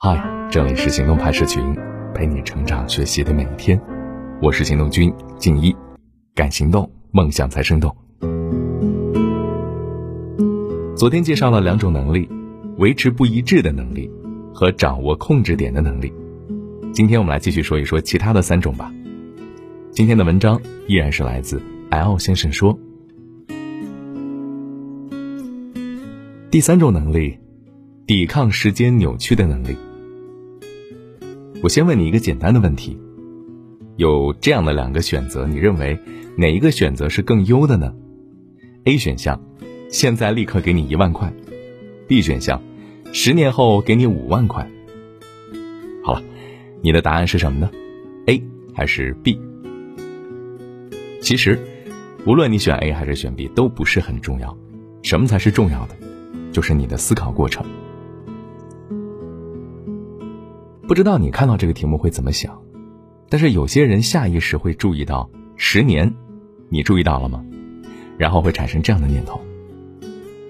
嗨，这里是行动派社群，陪你成长学习的每一天。我是行动君静一，敢行动，梦想才生动。昨天介绍了两种能力：维持不一致的能力和掌握控制点的能力。今天我们来继续说一说其他的三种吧。今天的文章依然是来自 L 先生说，第三种能力，抵抗时间扭曲的能力。我先问你一个简单的问题：有这样的两个选择，你认为哪一个选择是更优的呢？A 选项，现在立刻给你一万块；B 选项，十年后给你五万块。好了，你的答案是什么呢？A 还是 B？其实，无论你选 A 还是选 B，都不是很重要。什么才是重要的？就是你的思考过程。知道你看到这个题目会怎么想，但是有些人下意识会注意到十年，你注意到了吗？然后会产生这样的念头：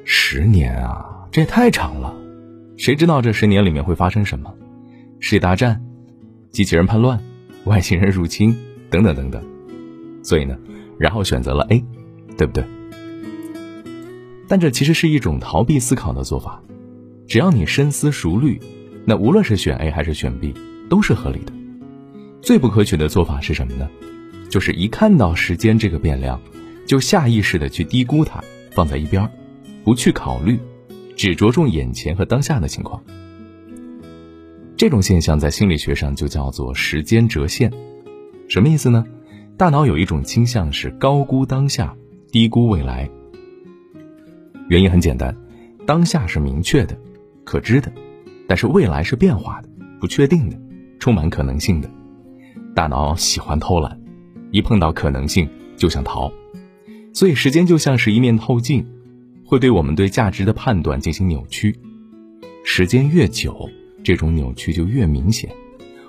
十年啊，这也太长了，谁知道这十年里面会发生什么？世界大战、机器人叛乱、外星人入侵等等等等。所以呢，然后选择了 A，对不对？但这其实是一种逃避思考的做法，只要你深思熟虑。那无论是选 A 还是选 B，都是合理的。最不可取的做法是什么呢？就是一看到时间这个变量，就下意识的去低估它，放在一边，不去考虑，只着重眼前和当下的情况。这种现象在心理学上就叫做时间折现。什么意思呢？大脑有一种倾向是高估当下，低估未来。原因很简单，当下是明确的、可知的。但是未来是变化的、不确定的、充满可能性的。大脑喜欢偷懒，一碰到可能性就想逃，所以时间就像是一面透镜，会对我们对价值的判断进行扭曲。时间越久，这种扭曲就越明显，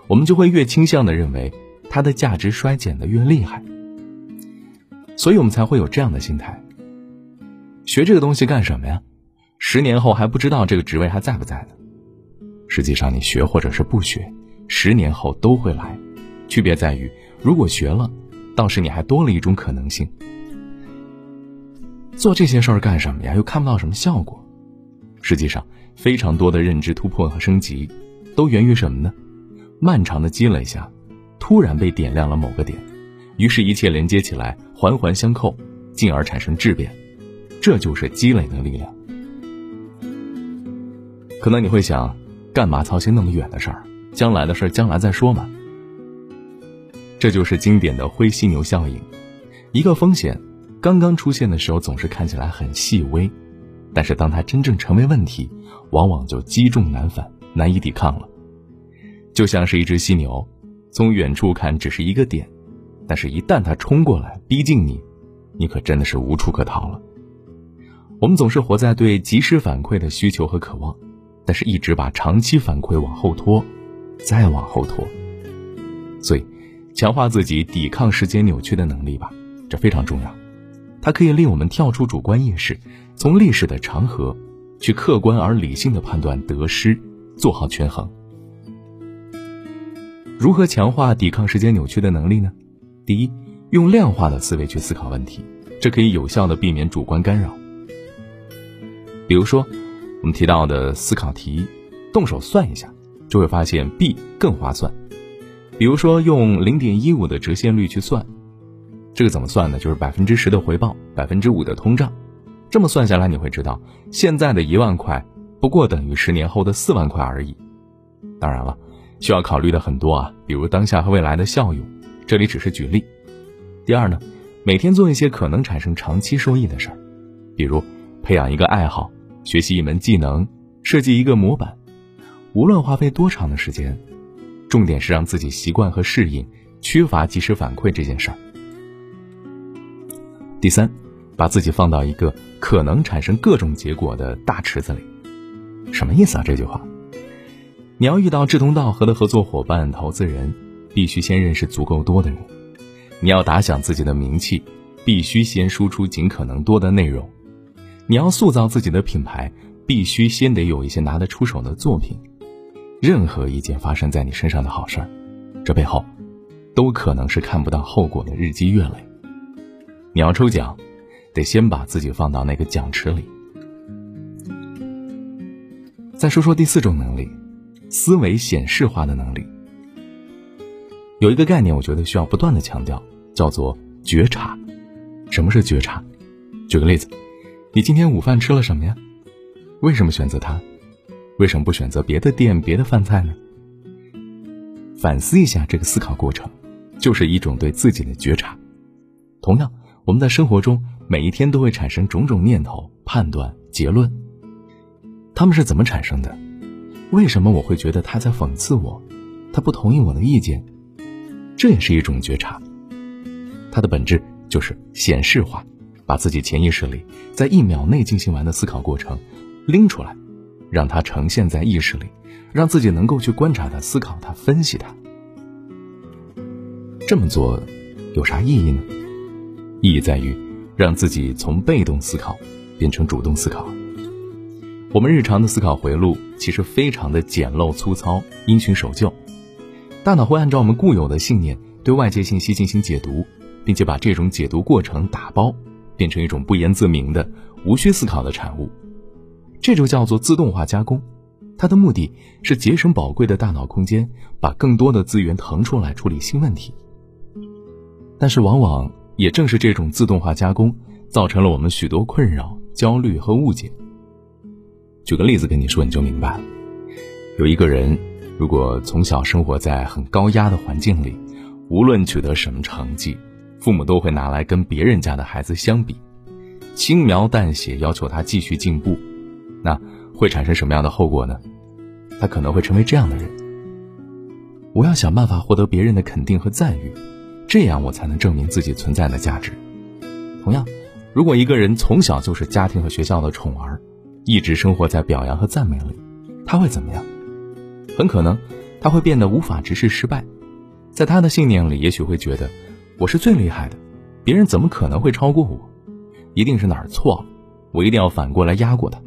我们就会越倾向的认为它的价值衰减的越厉害。所以我们才会有这样的心态：学这个东西干什么呀？十年后还不知道这个职位还在不在呢。实际上，你学或者是不学，十年后都会来，区别在于，如果学了，倒是你还多了一种可能性。做这些事儿干什么呀？又看不到什么效果。实际上，非常多的认知突破和升级，都源于什么呢？漫长的积累下，突然被点亮了某个点，于是，一切连接起来，环环相扣，进而产生质变。这就是积累的力量。可能你会想。干嘛操心那么远的事儿？将来的事儿将来再说嘛。这就是经典的灰犀牛效应。一个风险刚刚出现的时候，总是看起来很细微，但是当它真正成为问题，往往就积重难返，难以抵抗了。就像是一只犀牛，从远处看只是一个点，但是一旦它冲过来逼近你，你可真的是无处可逃了。我们总是活在对及时反馈的需求和渴望。但是，一直把长期反馈往后拖，再往后拖。所以，强化自己抵抗时间扭曲的能力吧，这非常重要。它可以令我们跳出主观意识，从历史的长河，去客观而理性的判断得失，做好权衡。如何强化抵抗时间扭曲的能力呢？第一，用量化的思维去思考问题，这可以有效的避免主观干扰。比如说。我们提到的思考题，动手算一下，就会发现 B 更划算。比如说用零点一五的折现率去算，这个怎么算呢？就是百分之十的回报，百分之五的通胀。这么算下来，你会知道，现在的一万块不过等于十年后的四万块而已。当然了，需要考虑的很多啊，比如当下和未来的效用，这里只是举例。第二呢，每天做一些可能产生长期收益的事儿，比如培养一个爱好。学习一门技能，设计一个模板，无论花费多长的时间，重点是让自己习惯和适应缺乏及时反馈这件事儿。第三，把自己放到一个可能产生各种结果的大池子里，什么意思啊？这句话，你要遇到志同道合的合作伙伴、投资人，必须先认识足够多的人；你要打响自己的名气，必须先输出尽可能多的内容。你要塑造自己的品牌，必须先得有一些拿得出手的作品。任何一件发生在你身上的好事儿，这背后，都可能是看不到后果的日积月累。你要抽奖，得先把自己放到那个奖池里。再说说第四种能力，思维显示化的能力。有一个概念，我觉得需要不断的强调，叫做觉察。什么是觉察？举个例子，你今天午饭吃了什么呀？为什么选择它？为什么不选择别的店、别的饭菜呢？反思一下这个思考过程，就是一种对自己的觉察。同样，我们在生活中每一天都会产生种种念头、判断、结论。他们是怎么产生的？为什么我会觉得他在讽刺我？他不同意我的意见？这也是一种觉察。它的本质就是显示化，把自己潜意识里在一秒内进行完的思考过程拎出来，让它呈现在意识里，让自己能够去观察它、思考它、分析它。这么做有啥意义呢？意义在于让自己从被动思考变成主动思考。我们日常的思考回路其实非常的简陋粗糙，因循守旧，大脑会按照我们固有的信念对外界信息进行解读，并且把这种解读过程打包，变成一种不言自明的无需思考的产物，这就叫做自动化加工。它的目的是节省宝贵的大脑空间，把更多的资源腾出来处理新问题。但是，往往也正是这种自动化加工，造成了我们许多困扰、焦虑和误解。举个例子跟你说，你就明白了。有一个人，如果从小生活在很高压的环境里，无论取得什么成绩，父母都会拿来跟别人家的孩子相比，轻描淡写要求他继续进步，那会产生什么样的后果呢？他可能会成为这样的人：我要想办法获得别人的肯定和赞誉，这样我才能证明自己存在的价值。同样，如果一个人从小就是家庭和学校的宠儿，一直生活在表扬和赞美里，他会怎么样？很可能他会变得无法直视失败，在他的信念里，也许会觉得我是最厉害的，别人怎么可能会超过我？一定是哪儿错了，我一定要反过来压过他。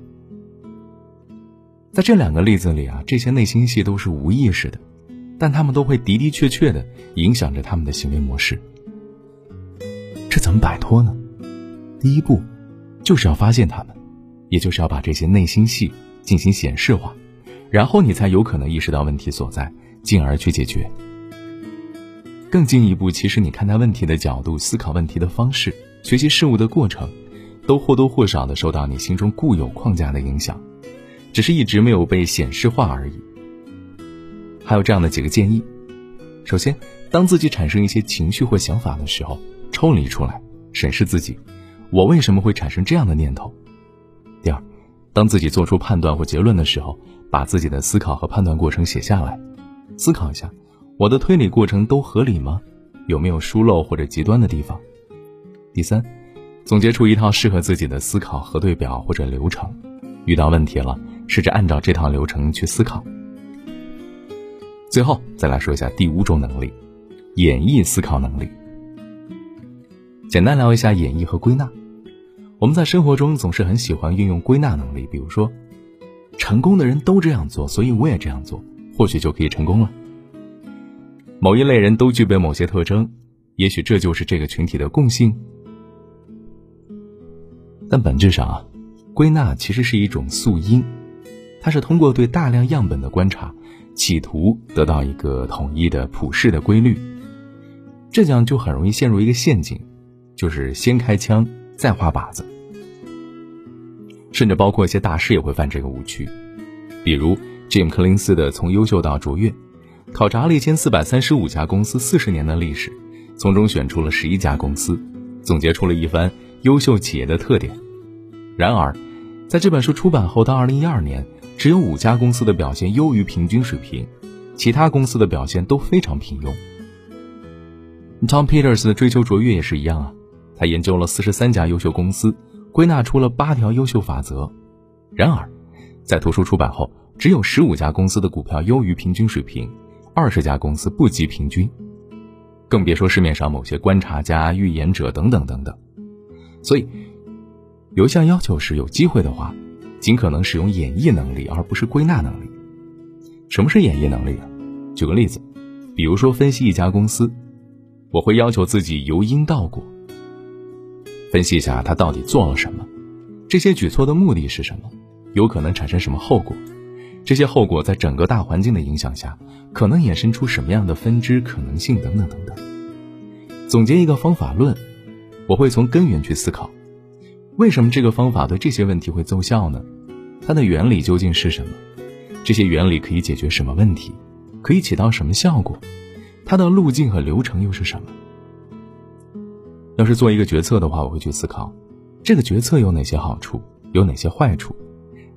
在这两个例子里啊，这些内心戏都是无意识的，但他们都会的的确确的影响着他们的行为模式。这怎么摆脱呢？第一步，就是要发现他们。也就是要把这些内心戏进行显示化，然后你才有可能意识到问题所在，进而去解决。更进一步，其实你看待问题的角度、思考问题的方式、学习事物的过程，都或多或少的受到你心中固有框架的影响，只是一直没有被显示化而已。还有这样的几个建议：首先，当自己产生一些情绪或想法的时候，抽离出来，审视自己，我为什么会产生这样的念头？第二，当自己做出判断或结论的时候，把自己的思考和判断过程写下来，思考一下，我的推理过程都合理吗？有没有疏漏或者极端的地方？第三，总结出一套适合自己的思考核对表或者流程，遇到问题了，试着按照这套流程去思考。最后再来说一下第五种能力，演绎思考能力。简单聊一下演绎和归纳。我们在生活中总是很喜欢运用归纳能力，比如说，成功的人都这样做，所以我也这样做，或许就可以成功了。某一类人都具备某些特征，也许这就是这个群体的共性。但本质上啊，归纳其实是一种素因，它是通过对大量样本的观察，企图得到一个统一的普世的规律。这样就很容易陷入一个陷阱，就是先开枪再画靶子。甚至包括一些大师也会犯这个误区，比如 Jim 柯林斯的《从优秀到卓越》，考察了一千四百三十五家公司四十年的历史，从中选出了十一家公司，总结出了一番优秀企业的特点。然而，在这本书出版后到二零一二年，只有五家公司的表现优于平均水平，其他公司的表现都非常平庸。Tom Peters 的追求卓越也是一样啊，他研究了四十三家优秀公司。归纳出了八条优秀法则，然而，在图书出版后，只有十五家公司的股票优于平均水平，二十家公司不及平均，更别说市面上某些观察家、预言者等等等等。所以，有一项要求是：有机会的话，尽可能使用演绎能力，而不是归纳能力。什么是演绎能力呢？举个例子，比如说分析一家公司，我会要求自己由因到果，分析一下他到底做了什么，这些举措的目的是什么，有可能产生什么后果，这些后果在整个大环境的影响下，可能衍生出什么样的分支可能性等等等等。总结一个方法论，我会从根源去思考，为什么这个方法对这些问题会奏效呢？它的原理究竟是什么？这些原理可以解决什么问题？可以起到什么效果？它的路径和流程又是什么？要是做一个决策的话，我会去思考，这个决策有哪些好处，有哪些坏处？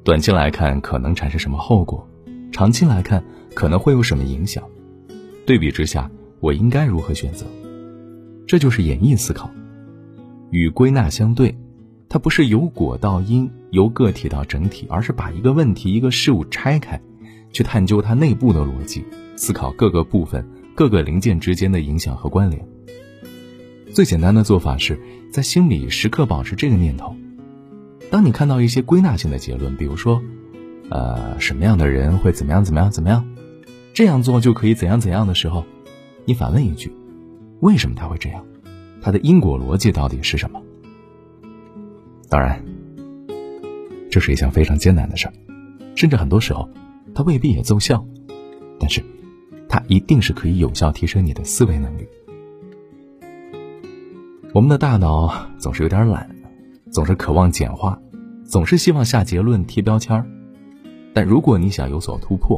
短期来看可能产生什么后果？长期来看可能会有什么影响？对比之下，我应该如何选择？这就是演绎思考，与归纳相对。它不是由果到因，由个体到整体，而是把一个问题、一个事物拆开，去探究它内部的逻辑，思考各个部分、各个零件之间的影响和关联。最简单的做法是在心里时刻保持这个念头：当你看到一些归纳性的结论，比如说，呃，什么样的人会怎么样怎么样怎么样，这样做就可以怎样怎样的时候，你反问一句：为什么他会这样？他的因果逻辑到底是什么？当然，这是一项非常艰难的事儿，甚至很多时候，它未必也奏效，但是，它一定是可以有效提升你的思维能力。我们的大脑总是有点懒，总是渴望简化，总是希望下结论、贴标签儿。但如果你想有所突破，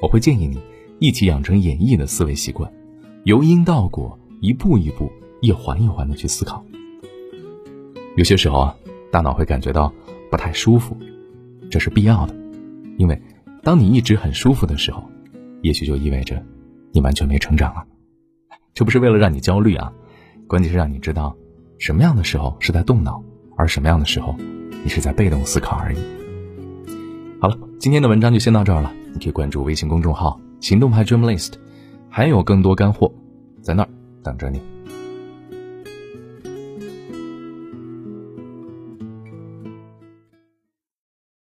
我会建议你一起养成演绎的思维习惯，由因到果，一步一步、一环一环的去思考。有些时候啊。大脑会感觉到不太舒服，这是必要的，因为当你一直很舒服的时候，也许就意味着你完全没成长了。这不是为了让你焦虑啊，关键是让你知道什么样的时候是在动脑，而什么样的时候你是在被动思考而已。好了，今天的文章就先到这儿了，你可以关注微信公众号“行动派 Dream List”，还有更多干货在那儿等着你。